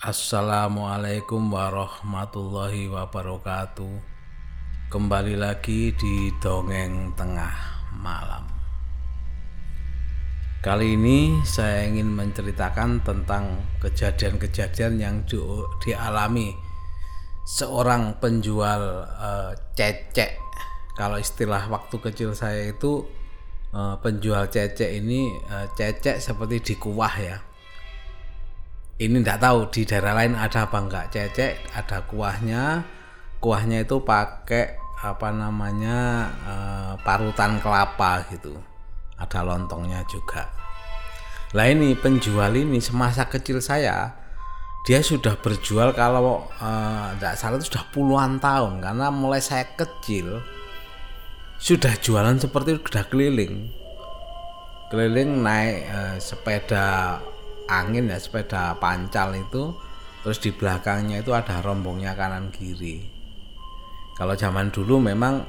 Assalamualaikum warahmatullahi wabarakatuh. Kembali lagi di dongeng tengah malam. Kali ini saya ingin menceritakan tentang kejadian-kejadian yang di, dialami seorang penjual uh, cecek. Kalau istilah waktu kecil saya itu uh, penjual cecek ini uh, cecek seperti dikuah ya ini tidak tahu di daerah lain ada apa enggak cecek ada kuahnya. Kuahnya itu pakai apa namanya uh, parutan kelapa gitu. Ada lontongnya juga. Lah ini penjual ini semasa kecil saya dia sudah berjual kalau tidak uh, salah itu sudah puluhan tahun. Karena mulai saya kecil sudah jualan seperti itu sudah keliling. Keliling naik uh, sepeda angin ya sepeda pancal itu terus di belakangnya itu ada rombongnya kanan kiri. Kalau zaman dulu memang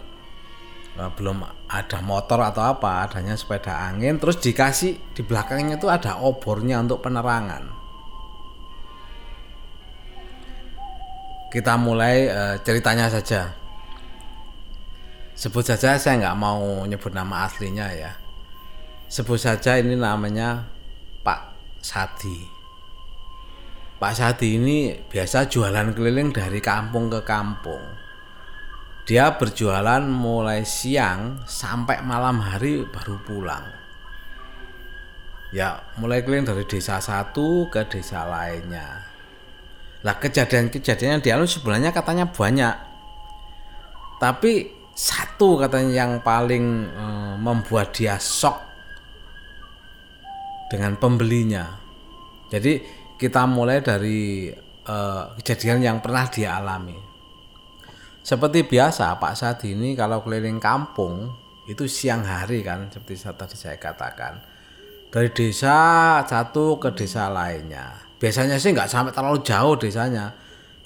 eh, belum ada motor atau apa adanya sepeda angin terus dikasih di belakangnya itu ada obornya untuk penerangan. Kita mulai eh, ceritanya saja. Sebut saja saya nggak mau nyebut nama aslinya ya. Sebut saja ini namanya Sadi. Pak Sadi ini biasa jualan keliling dari kampung ke kampung. Dia berjualan mulai siang sampai malam hari baru pulang. Ya, mulai keliling dari desa satu ke desa lainnya. Lah kejadian-kejadian yang dialami sebenarnya katanya banyak. Tapi satu katanya yang paling eh, membuat dia shock dengan pembelinya. Jadi kita mulai dari uh, kejadian yang pernah dia alami. Seperti biasa Pak Sadi ini kalau keliling kampung itu siang hari kan seperti tadi saya katakan dari desa satu ke desa lainnya. Biasanya sih nggak sampai terlalu jauh desanya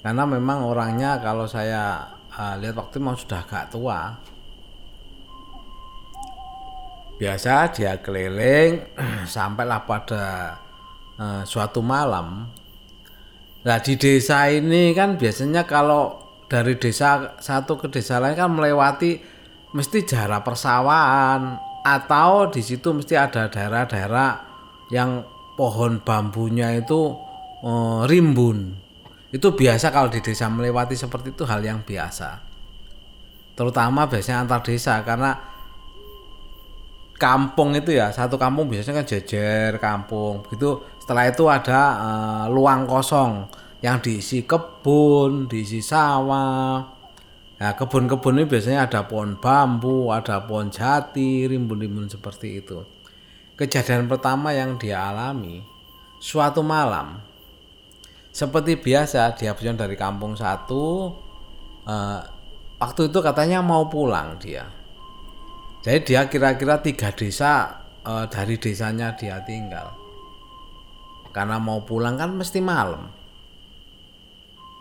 karena memang orangnya kalau saya uh, lihat waktu itu sudah agak tua biasa dia keliling sampailah pada uh, suatu malam. Nah di desa ini kan biasanya kalau dari desa satu ke desa lain kan melewati mesti jarak persawahan atau di situ mesti ada daerah-daerah yang pohon bambunya itu uh, rimbun. Itu biasa kalau di desa melewati seperti itu hal yang biasa. Terutama biasanya antar desa karena kampung itu ya satu kampung biasanya kan jejer kampung. Begitu setelah itu ada uh, luang kosong yang diisi kebun diisi sawah. Nah kebun-kebun ini biasanya ada pohon bambu ada pohon jati rimbun-rimbun seperti itu. Kejadian pertama yang dia alami suatu malam seperti biasa dia pulang dari kampung satu uh, waktu itu katanya mau pulang dia jadi dia kira-kira tiga desa e, dari desanya dia tinggal. Karena mau pulang kan mesti malam.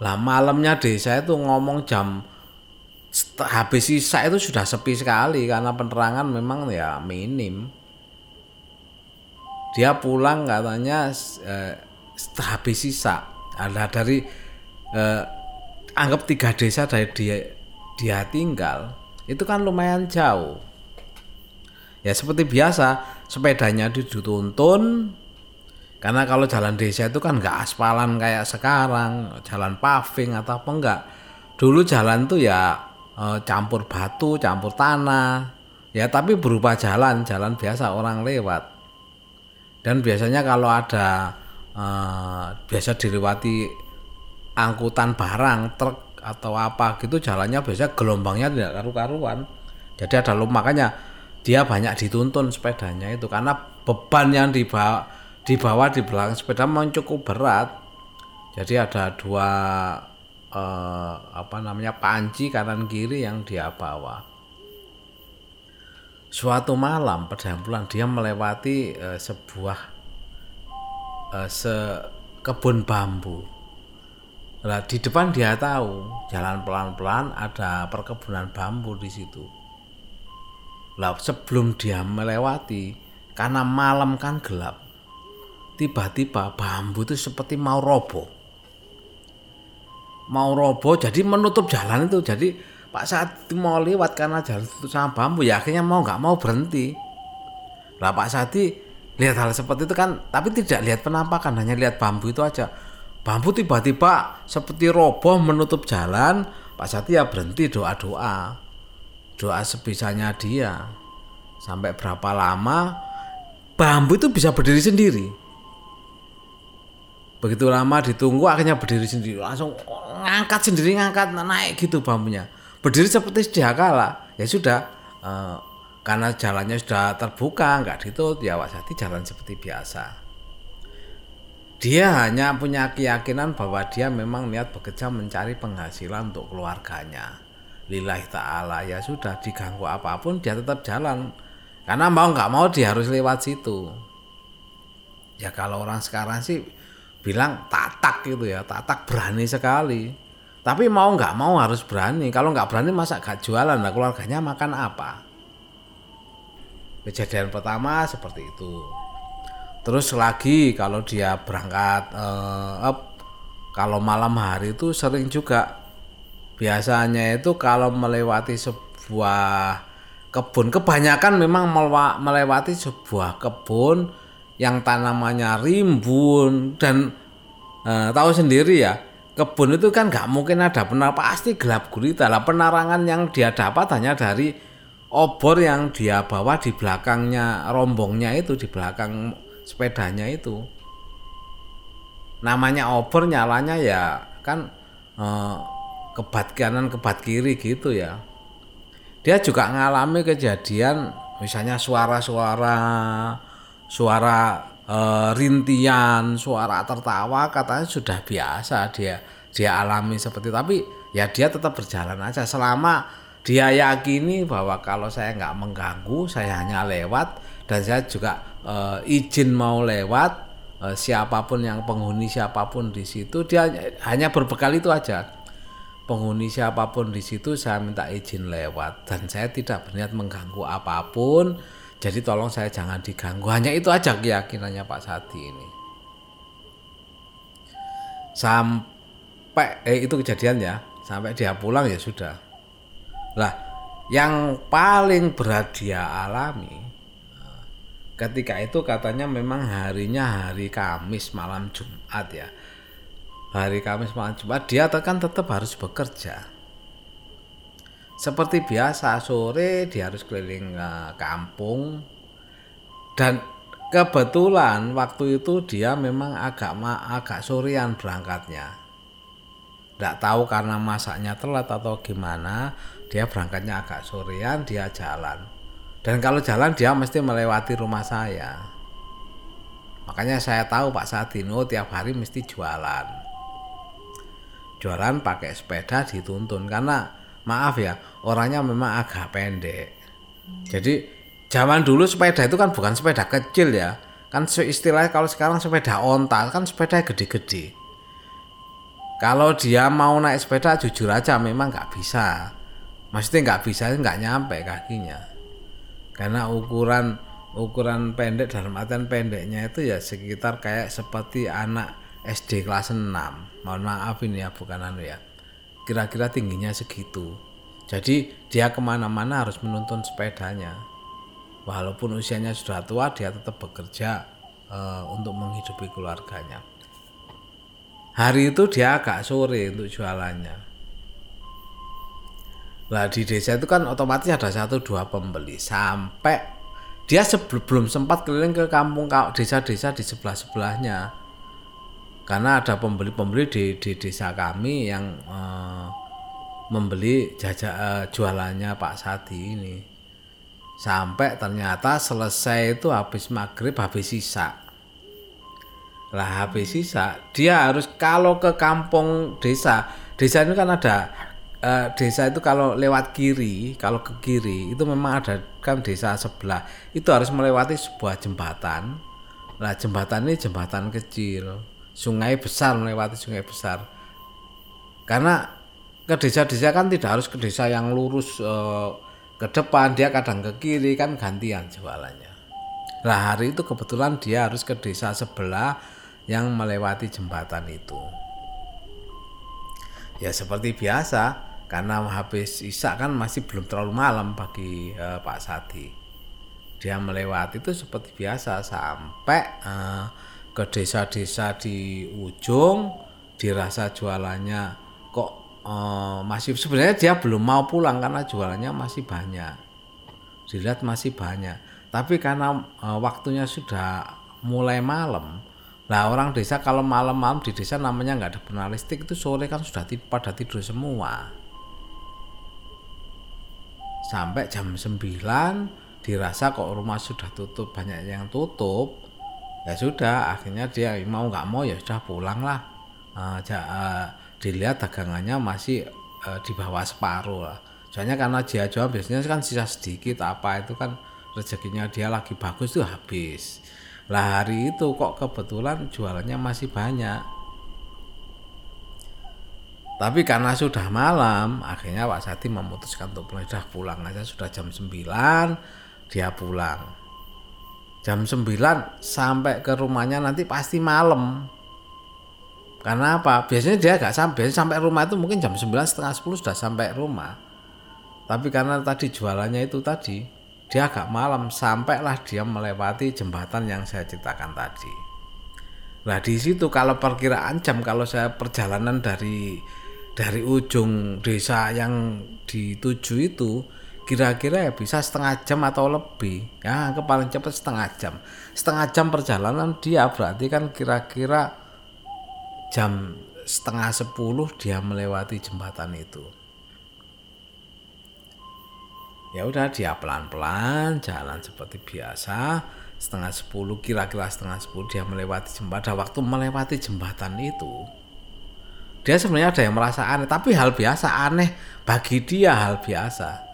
Lah malamnya desa itu ngomong jam habis sisa itu sudah sepi sekali karena penerangan memang ya minim. Dia pulang katanya eh, habis sisa. Ada dari eh, anggap tiga desa dari dia dia tinggal itu kan lumayan jauh ya seperti biasa sepedanya dituntun. Karena kalau jalan desa itu kan nggak aspalan kayak sekarang jalan paving atau apa enggak. Dulu jalan tuh ya e, campur batu campur tanah. Ya tapi berupa jalan jalan biasa orang lewat. Dan biasanya kalau ada e, biasa dilewati angkutan barang truk atau apa gitu jalannya biasanya gelombangnya tidak karu-karuan. Jadi ada makanya dia banyak dituntun sepedanya itu karena beban yang dibawa dibawa di belakang sepeda memang cukup berat. Jadi ada dua eh, apa namanya panci kanan kiri yang dia bawa. Suatu malam pada pulang dia melewati eh, sebuah eh, se kebun bambu. Nah, di depan dia tahu jalan pelan-pelan ada perkebunan bambu di situ lah sebelum dia melewati karena malam kan gelap. Tiba-tiba bambu itu seperti mau roboh. mau roboh jadi menutup jalan itu jadi Pak saat mau lewat karena jalan itu sama bambu ya akhirnya mau nggak mau berhenti lah Pak Sati lihat hal seperti itu kan tapi tidak lihat penampakan hanya lihat bambu itu aja bambu tiba-tiba seperti roboh menutup jalan Pak Sati ya berhenti doa-doa doa sebisanya dia. Sampai berapa lama bambu itu bisa berdiri sendiri? Begitu lama ditunggu akhirnya berdiri sendiri. Langsung ngangkat sendiri ngangkat naik gitu bambunya. Berdiri seperti sedia kala. Ya sudah eh, karena jalannya sudah terbuka nggak ditutup ya Wasati jalan seperti biasa. Dia hanya punya keyakinan bahwa dia memang niat bekerja mencari penghasilan untuk keluarganya lillahi ta'ala ya sudah diganggu apa pun dia tetap jalan karena mau nggak mau dia harus lewat situ ya kalau orang sekarang sih bilang tatak gitu ya tatak berani sekali tapi mau nggak mau harus berani. Kalau nggak berani masa gak jualan lah keluarganya makan apa? Kejadian pertama seperti itu. Terus lagi kalau dia berangkat eh, kalau malam hari itu sering juga biasanya itu kalau melewati sebuah kebun kebanyakan memang melewati sebuah kebun yang tanamannya rimbun dan eh, tahu sendiri ya kebun itu kan nggak mungkin ada penar pasti gelap gulita. Lah penerangan yang dia dapat hanya dari obor yang dia bawa di belakangnya rombongnya itu di belakang sepedanya itu. Namanya obor nyalanya ya kan eh, kebat kanan kebat kiri gitu ya. Dia juga ngalami kejadian misalnya suara-suara suara e, rintian, suara tertawa katanya sudah biasa dia dia alami seperti tapi ya dia tetap berjalan aja. Selama dia yakini bahwa kalau saya nggak mengganggu saya hanya lewat dan saya juga e, izin mau lewat e, siapa pun yang penghuni siapa pun di situ dia hanya berbekal itu aja penghuni siapa pun di situ saya minta izin lewat dan saya tidak berniat mengganggu apa pun jadi tolong saya jangan diganggu. Hanya itu aja keyakinannya Pak Sati ini. Sampai eh itu kejadian ya, sampai dia pulang ya sudah. Lah, yang paling berat dia alami ketika itu katanya memang harinya hari Kamis malam Jumat ya. Hari Kamis malam Jumat dia kan tetap harus bekerja. Seperti biasa sore dia harus keliling ke kampung. Dan kebetulan waktu itu dia memang agak agak sorean berangkatnya. Tidak tahu karena masaknya telat atau gimana dia berangkatnya agak sorean dia jalan. Dan kalau jalan dia mesti melewati rumah saya. Makanya saya tahu Pak Sadino tiap hari mesti jualan jualan pakai sepeda dituntun. Karena maaf ya orangnya memang agak pendek. Jadi zaman dulu sepeda itu kan bukan sepeda kecil ya. Kan istilahnya kalau sekarang sepeda onta kan sepeda gede-gede. Kalau dia mau naik sepeda jujur aja memang nggak bisa. Maksudnya nggak bisa nggak nyampe kakinya. Karena ukuran ukuran pendek dalam artian pendeknya itu ya sekitar kayak seperti anak SD kelas 6 mohon maaf ini ya bukan anu ya. Kira-kira tingginya segitu. Jadi dia ke mana-mana harus menuntun sepedanya. Walaupun usianya sudah tua dia tetap bekerja uh, untuk menghidupi keluarganya. Hari itu dia agak sore untuk jualannya. Lah di desa itu kan otomatis ada satu dua pembeli. Sampai dia sebelum sempat keliling ke kampung desa-desa di sebelah sebelahnya karena ada pembeli-pembeli di, di desa kami yang uh, membeli jajak uh, jualannya Pak Sadi ini. Sampai ternyata selesai itu habis maghrib habis sisa. Lah habis sisa dia harus kalau ke kampung desa desa ini kan ada uh, desa itu kalau lewat kiri kalau ke kiri itu memang ada kan desa sebelah. Itu harus melewati sebuah jembatan. Lah jembatan ini jembatan kecil sungai besar melewati sungai besar. Karena ke desa-desa kan tidak harus ke desa yang lurus uh, ke depan dia kadang ke kiri kan gantian jualannya. Nah hari itu kebetulan dia harus ke desa sebelah yang melewati jembatan itu. Ya seperti biasa karena habis isak kan masih belum terlalu malam bagi uh, Pak Sadi. Dia melewati itu seperti biasa sampai uh, ke desa-desa di ujung dirasa jualannya kok uh, masih sebenarnya dia belum mau pulang karena jualannya masih banyak dilihat masih banyak tapi karena uh, waktunya sudah mulai malam Nah orang desa kalau malam-malam di desa namanya nggak ada penerangan listrik itu sore kan sudah pada tidur semua. Sampai jam 9 dirasa kok rumah sudah tutup banyak yang tutup ya sudah akhirnya dia mau nggak mau ya sudah pulang lah uh, uh, dilihat dagangannya masih uh, di bawah separuh lah soalnya karena dia jual biasanya kan sisa sedikit apa itu kan rezekinya dia lagi bagus tuh habis lah hari itu kok kebetulan jualannya masih banyak. Tapi karena sudah malam, akhirnya Pak Sati memutuskan untuk pulang. Sudah pulang aja, sudah jam 9, dia pulang. Jam 9 sampai ke rumahnya nanti pasti malam. Karena apa? Biasanya dia agak sampai, sampai rumah itu mungkin jam 9 setengah 10 sudah sampai rumah. Tapi karena tadi jualannya itu tadi, dia agak malam sampailah dia melewati jembatan yang saya ceritakan tadi. Nah di situ kalau perkiraan jam kalau saya perjalanan dari dari ujung desa yang dituju itu kira-kira ya bisa setengah jam atau lebih. Ya ke paling cepat setengah jam. Setengah jam perjalanan dia berarti kan kira-kira jam setengah sepuluh dia melewati jembatan itu. Ya udah dia pelan-pelan jalan seperti biasa. Setengah sepuluh kira-kira setengah sepuluh dia melewati jembatan waktu melewati jembatan itu. Dia sebenarnya ada yang merasa aneh tapi hal biasa aneh bagi dia hal biasa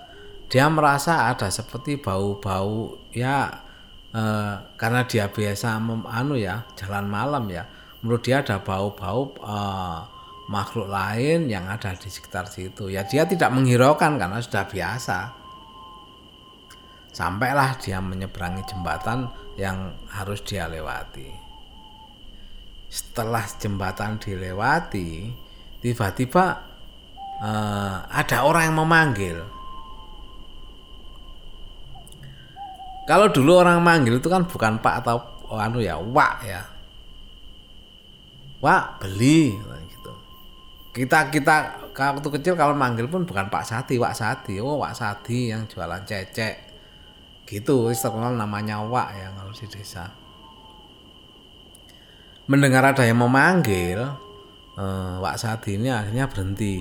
dia merasa ada seperti bau-bau ya eh, karena dia biasa mem, anu ya jalan malam ya menurut dia ada bau-bau eh, makhluk lain yang ada di sekitar situ ya dia tidak menghiraukan karena sudah biasa Sampailah dia menyeberangi jembatan yang harus dia lewati. Setelah jembatan dilewati, tiba-tiba uh, ada orang yang memanggil. Kalau dulu orang manggil itu kan bukan Pak atau oh, anu ya, Wak ya. Wak beli gitu. Kita kita waktu kecil kalau manggil pun bukan Pak Sati, Wak Sati. Oh, Wak Sati yang jualan cecek gitu terkenal namanya Wak ya kalau di desa mendengar ada yang memanggil eh, Wak Sadi ini akhirnya berhenti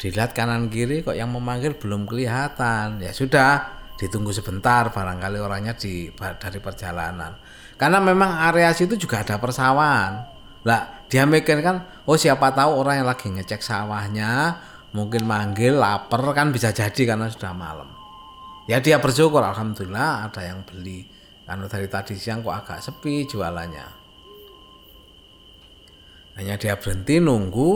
dilihat kanan kiri kok yang memanggil belum kelihatan ya sudah ditunggu sebentar barangkali orangnya di dari perjalanan. Karena memang area situ juga ada persawahan. Lah dia mikir kan oh siapa tahu orang yang lagi ngecek sawahnya mungkin manggil lapar kan bisa jadi karena sudah malam. Ya dia bersyukur alhamdulillah ada yang beli. Karena dari tadi siang kok agak sepi jualannya. Hanya dia berhenti nunggu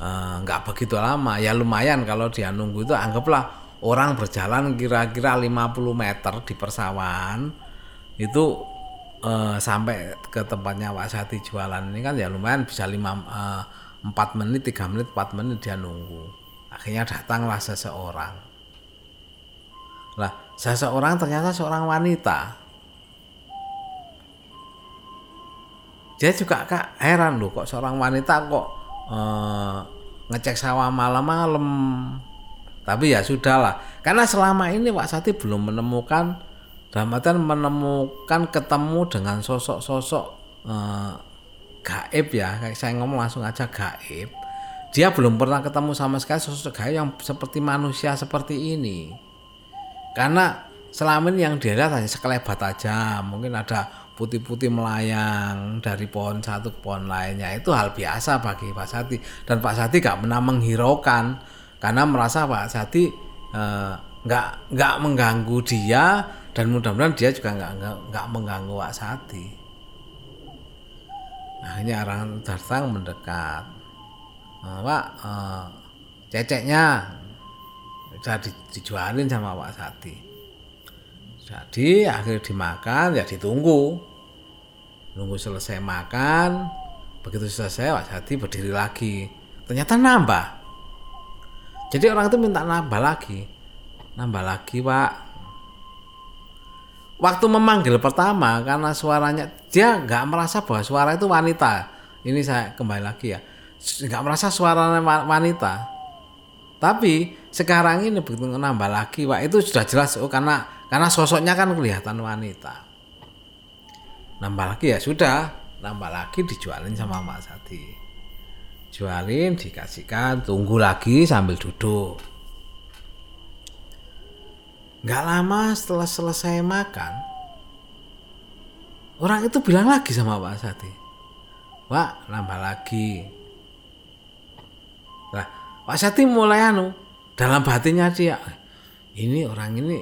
eh, nggak eh, begitu lama. Ya lumayan kalau dia nunggu itu anggaplah orang berjalan kira-kira 50 meter di persawahan itu eh, sampai ke tempatnya Pak Sati jualan ini kan ya lumayan bisa 5 eh, 4 menit 3 menit 4 menit dia nunggu akhirnya datanglah seseorang lah, seseorang ternyata seorang wanita. Dia juga kak heran loh kok seorang wanita kok eh, ngecek sawah malam-malam. Tapi ya sudahlah, karena selama ini Pak Sati belum menemukan dalam menemukan ketemu dengan sosok-sosok eh, gaib ya, kayak saya ngomong langsung aja gaib. Dia belum pernah ketemu sama sekali sosok gaib yang seperti manusia seperti ini. Karena selama ini yang dia lihat hanya sekelebat aja. Mungkin ada putih-putih melayang dari pohon satu ke pohon lainnya. Itu hal biasa bagi Pak Sati. Dan Pak Sati gak pernah menghiraukan karena merasa Pak Sati eh, nggak eh, nggak mengganggu dia dan mudah-mudahan dia juga nggak nggak mengganggu Pak Sati akhirnya orang datang mendekat. Eh, Pak eh, ceceknya bisa dijualin sama Pak Sati jadi akhirnya dimakan ya ditunggu. Nunggu selesai makan begitu selesai Pak Sati berdiri lagi. Ternyata nambah jadi orang itu minta nambah lagi. Nambah lagi pak. Waktu memanggil pertama karena suaranya dia nggak merasa bahwa suara itu wanita. Ini saya kembali lagi ya. Nggak merasa suaranya wanita. Tapi sekarang ini begitu nambah lagi pak itu sudah jelas oh karena karena sosoknya kan kelihatan wanita. Nambah lagi ya sudah. Nambah lagi dijualin sama Mbak Sati jualin dikasihkan tunggu lagi sambil duduk. Nggak lama setelah selesai makan orang itu bilang lagi sama Pak Sati Pak nambah lagi. Lah Pak Sati mulai anu dalam batinnya dia ini orang ini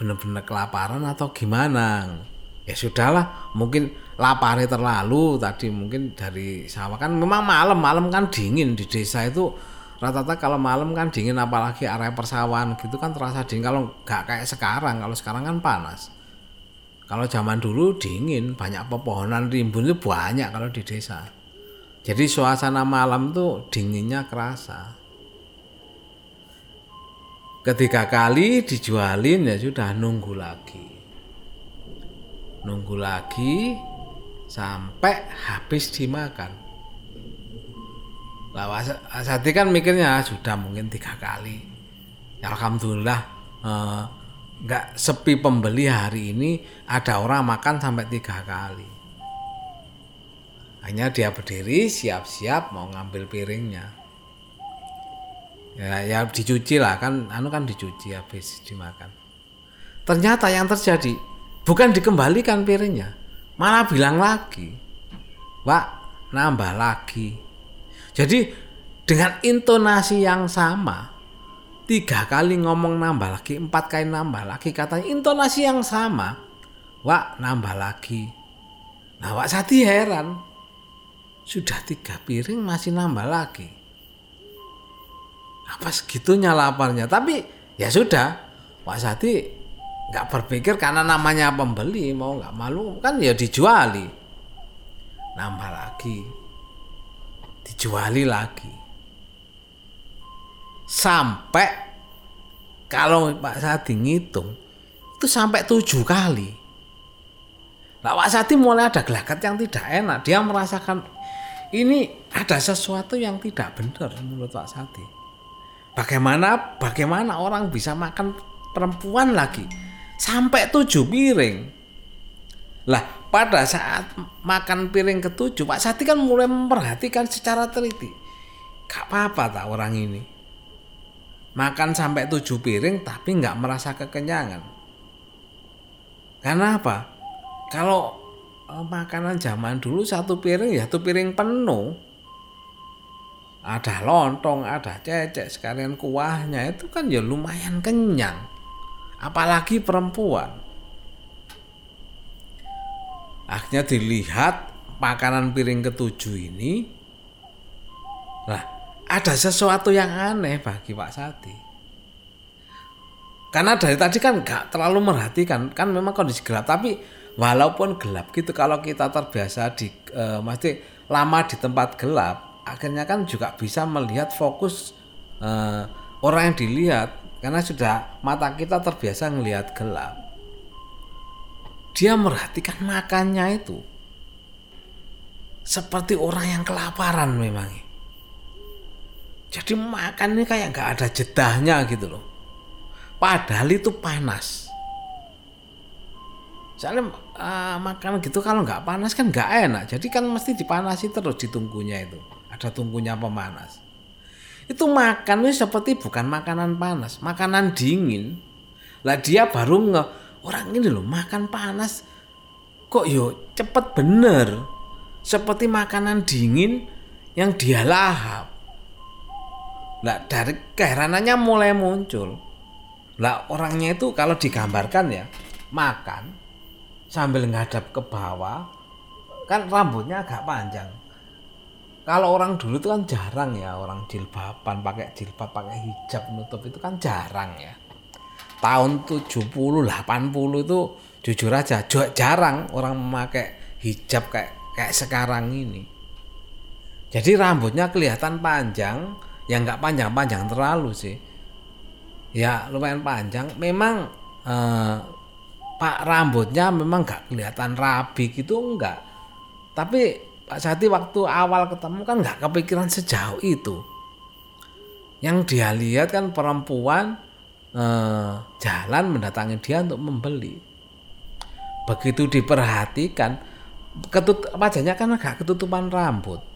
benar-benar kelaparan atau gimana? Ya sudahlah mungkin laparnya terlalu tadi mungkin dari sawah. Kan memang malam malam kan dingin di desa itu. Rata-rata kalau malam kan dingin apalagi area persawahan gitu kan terasa dingin. Kalau nggak kayak sekarang kalau sekarang kan panas. Kalau zaman dulu dingin banyak pepohonan rimbun itu banyak kalau di desa. Jadi suasana malam tuh dinginnya kerasa. Ketiga kali dijualin ya sudah nunggu lagi. Nunggu lagi sampai habis dimakan lah Sati kan mikirnya ah, sudah mungkin tiga kali. Ya, Alhamdulillah eh, nggak eh, sepi pembeli hari ini ada orang makan sampai tiga kali. Hanya dia berdiri siap-siap mau ngambil piringnya. Ya, ya dicuci lah kan, anu kan dicuci habis dimakan. Ternyata yang terjadi bukan dikembalikan piringnya, malah bilang lagi, Pak nambah lagi jadi dengan intonasi yang sama, tiga kali ngomong nambah lagi, empat kali nambah lagi, katanya intonasi yang sama, Wak nambah lagi. Nah Wak Sati heran, sudah tiga piring masih nambah lagi. Apa segitunya laparnya? Tapi ya sudah, Wak Sati nggak berpikir karena namanya pembeli mau nggak malu kan ya dijuali. Nambah lagi. Dijuali lagi. Sampai kalau Pak Sati ngitung itu sampai tujuh kali. Nah Pak Sati mulai ada gelagat yang tidak enak. Dia merasakan ini ada sesuatu yang tidak benar menurut Pak Sati bagaimana bagaimana orang bisa makan perempuan lagi sampai tujuh piring. Lah pada saat makan piring ketujuh Pak Sati kan mulai memperhatikan secara teliti. Gak apa-apa tak orang ini. Makan sampai tujuh piring tapi nggak merasa kekenyangan. Karena apa kalau eh, makanan zaman dulu satu piring ya satu piring penuh. Ada lontong ada cecek sekalian kuahnya itu kan ya lumayan kenyang apalagi perempuan. Akhirnya dilihat makanan piring ketujuh ini. Lah ada sesuatu yang aneh bagi Pak Sati karena dari tadi kan nggak terlalu merhatikan kan memang kondisi gelap. Tapi walaupun gelap gitu kalau kita terbiasa di e, mesti lama di tempat gelap akhirnya kan juga bisa melihat fokus e, orang yang dilihat karena sudah mata kita terbiasa melihat gelap dia merhatikan makannya itu seperti orang yang kelaparan memang. Jadi makan ini kayak nggak ada jedahnya gitu loh. Padahal itu panas. Soalnya uh, makan gitu kalau nggak panas kan nggak enak. Jadi kan mesti dipanasi terus ditunggunya itu. Ada tunggunya pemanas. Itu makan ini seperti bukan makanan panas, makanan dingin. Lah dia baru nge orang ini loh makan panas. Kok yo cepet bener? Seperti makanan dingin yang dia lahap. Lah dari keheranannya mulai muncul. Lah orangnya itu kalau digambarkan ya makan sambil ngadap ke bawah kan rambutnya agak panjang kalau orang dulu itu kan jarang ya orang jilbaban pakai jilbab pakai hijab nutup itu kan jarang ya tahun 70 80 itu jujur aja jarang orang memakai hijab kayak kayak sekarang ini Jadi rambutnya kelihatan panjang, yang nggak panjang-panjang terlalu sih. Ya lumayan panjang. Memang eh, Pak rambutnya memang nggak kelihatan rapi gitu enggak. Tapi Pak Sati waktu awal ketemu kan nggak kepikiran sejauh itu. Yang dia lihat kan perempuan eh, jalan mendatangi dia untuk membeli. Begitu diperhatikan, ketut wajahnya kan agak ketutupan rambut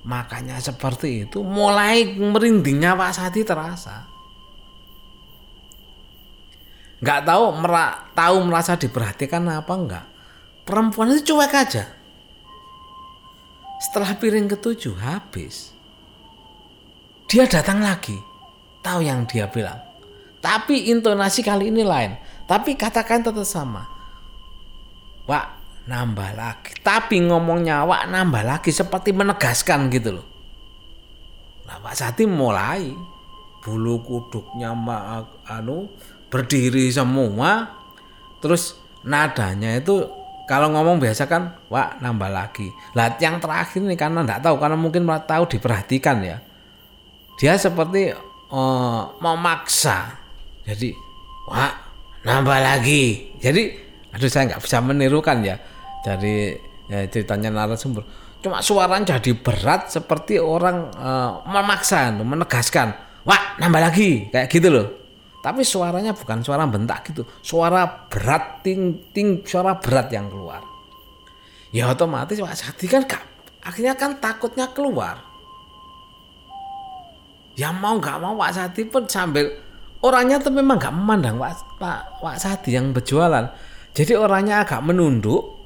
Makanya seperti itu mulai merindingnya Pak Sati terasa. Nggak tahu mera, tahu merasa diperhatikan apa enggak. Perempuan itu cuek aja. Setelah piring ketujuh habis, dia datang lagi. Tahu yang dia bilang. Tapi intonasi kali ini lain. Tapi katakan tetap sama. Pak, nambah lagi tapi ngomongnya awak nambah lagi seperti menegaskan gitu loh nah Pak Sati mulai bulu kuduknya anu berdiri semua terus nadanya itu kalau ngomong biasa kan wah nambah lagi. Lah yang terakhir nih karena nggak tahu karena mungkin tahu diperhatikan ya. Dia seperti uh, memaksa. Jadi wah nambah lagi. Jadi aduh saya nggak bisa menirukan ya. Dari ya, ceritanya narasumber. Cuma suaranya jadi berat seperti orang uh, memaksa menegaskan. Wah nambah lagi. Kayak gitu loh tapi suaranya bukan suara bentak gitu. Suara berat ting ting suara berat yang keluar. Ya otomatis Pak Sati kan gak, akhirnya kan takutnya keluar. Ya mau nggak mau Pak Sati pun sambil orangnya tuh memang nggak memandang Pak Pak Pak Sati yang berjualan. Jadi orangnya agak menunduk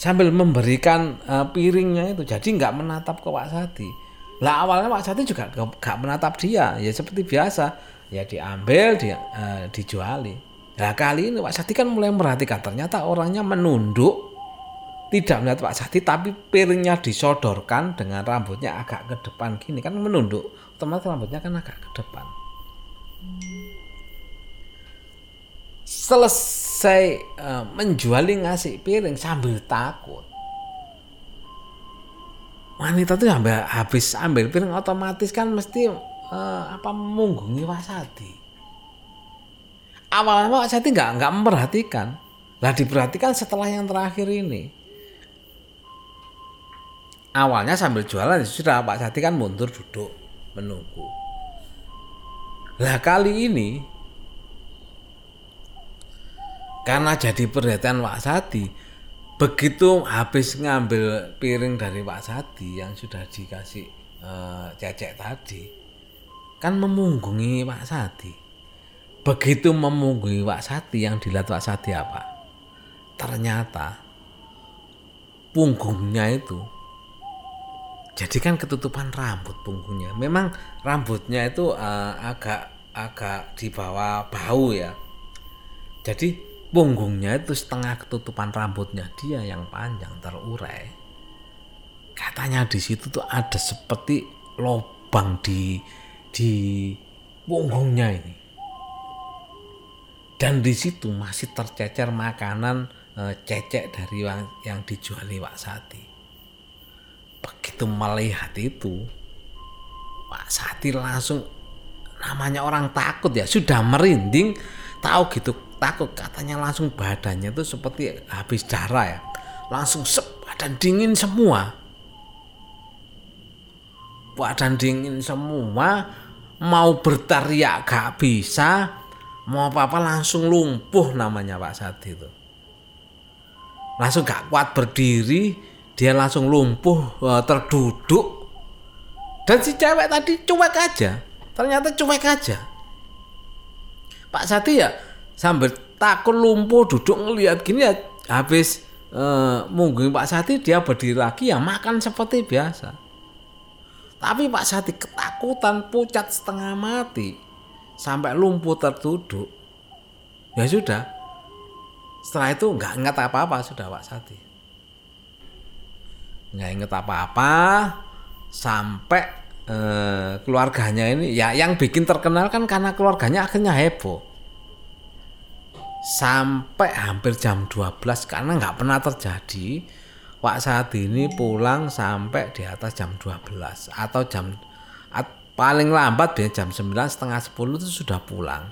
sambil memberikan uh, piringnya itu. Jadi nggak menatap ke Pak Sati lah awalnya Pak Sati juga nggak menatap dia. Ya seperti biasa ya diambil dia uh, dijuali. Nah kali ini Pak Sati kan mulai merhatikan ternyata orangnya menunduk tidak melihat Pak Sati tapi piringnya disodorkan dengan rambutnya agak ke depan gini kan menunduk. Otomatis rambutnya kan agak ke depan. Selesai uh, menjuali ngasih piring sambil takut. Wanita tuh sampai habis ambil piring otomatis kan mesti uh, apa mengunggungi wasati awalnya wasati nggak nggak memperhatikan. Lah diperhatikan setelah yang terakhir ini. Awalnya sambil jualan ya sudah Pak Sati kan mundur duduk menunggu. Lah kali ini karena jadi perhatian Pak Sati begitu habis ngambil piring dari Pak Sati yang sudah dikasih uh, cecek tadi kan memunggungi Pak Sati begitu memunggungi Pak Sati yang dilihat Pak Sati apa? Ternyata punggungnya itu jadi kan ketutupan rambut punggungnya. Memang rambutnya itu uh, agak agak di bawah bau ya. Jadi punggungnya itu setengah ketutupan rambutnya. Dia yang panjang terurai katanya di situ tuh ada seperti lubang di di punggungnya ini dan di situ masih tercecer makanan e, cecek dari yang, yang dijuali Pak Sati. Begitu melihat itu Pak Sati langsung namanya orang takut ya sudah merinding. Tahu gitu takut katanya langsung badannya itu seperti habis darah ya. Langsung sep badan dingin semua. Badan dingin semua mau berteriak gak bisa mau apa-apa langsung lumpuh namanya Pak Sadi itu. Langsung gak kuat berdiri dia langsung lumpuh e, terduduk. Dan si cewek tadi cuek aja ternyata cuek aja. Pak Sati ya sambil takut lumpuh duduk ngelihat gini ya habis uh, mungkin Pak Sati dia berdiri lagi ya makan seperti biasa tapi Pak Sati ketakutan pucat setengah mati. Sampai lumpuh terduduk. Ya sudah. Setelah itu nggak ingat apa-apa sudah Pak Sati nggak inget apa-apa sampai eh, keluarganya ini ya yang bikin terkenal kan karena keluarganya akhirnya heboh. Sampai hampir jam 12 karena nggak pernah terjadi Pak Sadi ini pulang sampai di atas jam 12 atau jam at, paling lambat biar jam 9 setengah 10 itu sudah pulang.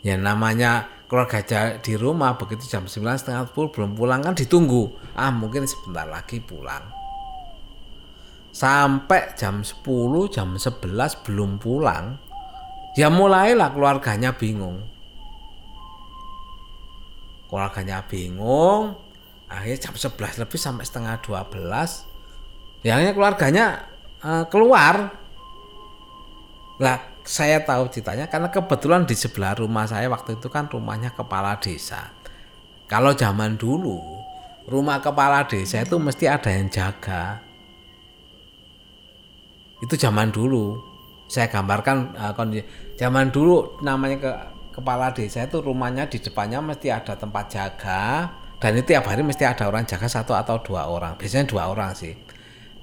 Ya namanya keluarga di rumah begitu jam 9 setengah 10 belum pulang kan ditunggu. Ah mungkin sebentar lagi pulang. Sampai jam 10 jam 11 belum pulang. Ya mulailah keluarganya bingung. Keluarganya bingung, akhirnya jam 11 lebih sampai setengah 12 ya akhirnya keluarganya uh, keluar. Lah saya tahu ceritanya karena kebetulan di sebelah rumah saya waktu itu kan rumahnya kepala desa. Kalau zaman dulu rumah kepala desa itu mesti ada yang jaga. Itu zaman dulu. Saya gambarkan uh, kondisi. Zaman dulu namanya ke kepala desa itu rumahnya di depannya mesti ada tempat jaga dan itu tiap hari mesti ada orang jaga satu atau dua orang. Biasanya dua orang sih.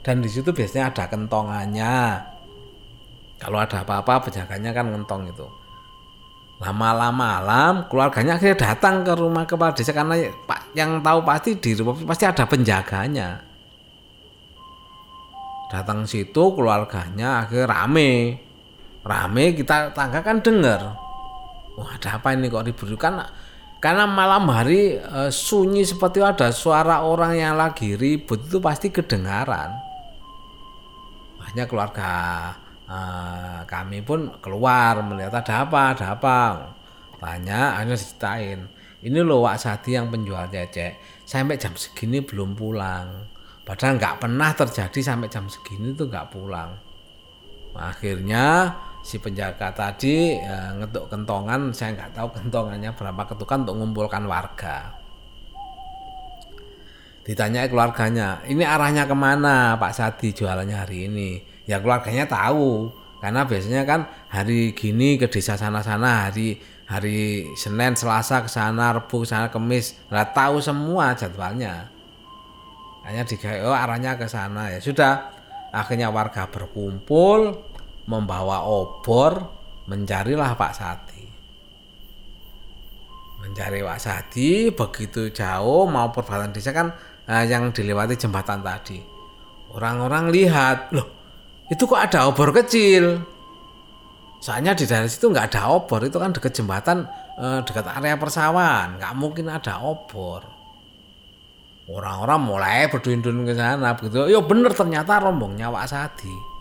Dan di situ biasanya ada kentongannya. Kalau ada apa-apa penjaganya kan ngentong itu lama-lama malam keluarganya akhirnya datang ke rumah kepala desa karena pak yang tahu pasti di rumah pasti ada penjaganya. Datang situ keluarganya akhirnya rame. Rame kita tangga kan dengar wah ada apa ini kok ribut kan karena malam hari e, sunyi seperti ada suara orang yang lagi ribut itu pasti kedengaran. Akhirnya keluarga e, kami pun keluar melihat ada apa ada apa. Tanya akhirnya diceritain. Ini loh Wak Sati yang penjual cecek. Sampai jam segini belum pulang. Padahal nggak pernah terjadi sampai jam segini tuh nggak pulang. Akhirnya si penjaga tadi ya, ngetuk kentongan. Saya nggak tahu kentongannya berapa. Ketukan untuk mengumpulkan warga. Ditanya keluarganya ini arahnya ke mana Pak Sadi jualannya hari ini? Ya keluarganya tahu. Karena biasanya kan hari gini ke desa sana-sana hari hari Senin Selasa ke sana Rebu ke sana Kemis. Nggak tahu semua jadwalnya. Hanya di oh arahnya ke sana. Ya sudah akhirnya warga berkumpul membawa obor mencarilah Pak Sati. Mencari Pak Sati begitu jauh mau perbatasan desa kan eh, yang dilewati jembatan tadi. Orang-orang lihat, loh itu kok ada obor kecil. Soalnya di daerah situ nggak ada obor, itu kan dekat jembatan, eh, dekat area persawahan, nggak mungkin ada obor. Orang-orang mulai berduyun-duyun ke sana begitu. Yo bener ternyata rombongnya Pak Sadi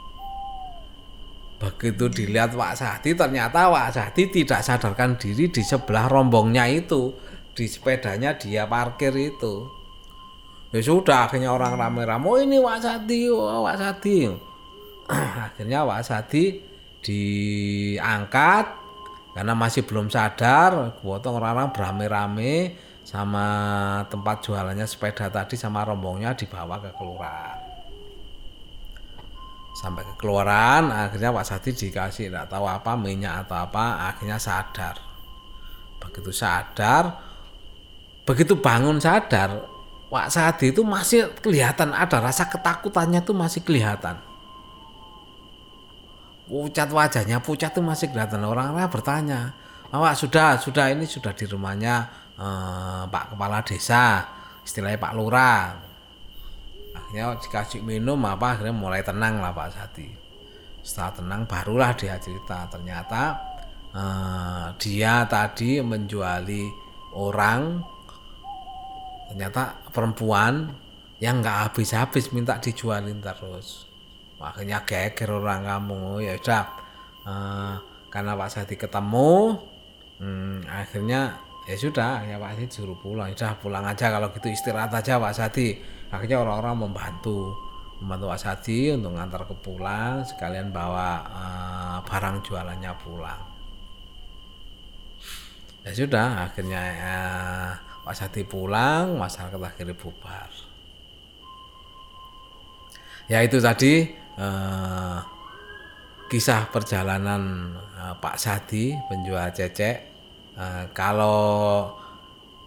Begitu dilihat Pak Sahdi ternyata Pak Sahdi tidak sadarkan diri di sebelah rombongnya itu. Di sepedanya dia parkir itu. Ya sudah akhirnya orang rame-rame, oh ini Pak Sahdi, oh Pak Sahdi. akhirnya Pak Sahdi diangkat karena masih belum sadar, potong orang-orang beramai-ramai sama tempat jualannya sepeda tadi sama rombongnya dibawa ke kelurahan sampai ke keluaran akhirnya Pak Sadi dikasih tidak tahu apa minyak atau apa akhirnya sadar. Begitu sadar begitu bangun sadar Pak Sadi itu masih kelihatan ada rasa ketakutannya itu masih kelihatan. Pucat wajahnya pucat itu masih kelihatan. Orang-orang bertanya Pak sudah sudah ini sudah di rumahnya eh, Pak Kepala Desa istilahnya Pak Lurah akhirnya dikasih minum apa akhirnya mulai tenang lah Pak Sati setelah tenang barulah dia cerita. Ternyata eh, dia tadi menjuali orang ternyata perempuan yang nggak habis-habis minta dijualin terus. Akhirnya geger orang kamu. Ya udah eh, karena Pak Sati ketemu hmm, akhirnya ya sudah ya Pak Sati suruh pulang. Ya sudah pulang aja. Kalau gitu istirahat aja Pak Sati akhirnya orang-orang membantu membantu Asadi untuk ngantar ke pulang sekalian bawa uh, barang jualannya pulang. Ya sudah akhirnya uh, Pak Sadi pulang masyarakat akhirnya bubar. Ya itu tadi uh, kisah perjalanan uh, Pak Sadi penjual cecek. Uh, kalau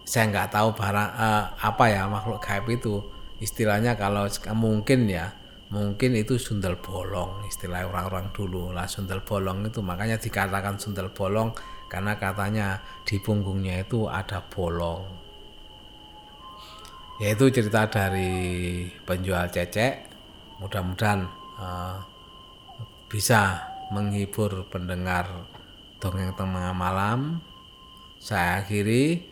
saya nggak tahu barang uh, apa ya makhluk gaib itu istilahnya kalau mungkin ya mungkin itu sundel bolong istilah orang-orang dulu. Lah sundel bolong itu makanya dikatakan sundel bolong karena katanya di punggungnya itu ada bolong. Yaitu cerita dari penjual cecek mudah-mudahan uh, bisa menghibur pendengar dongeng tengah malam. Saya akhiri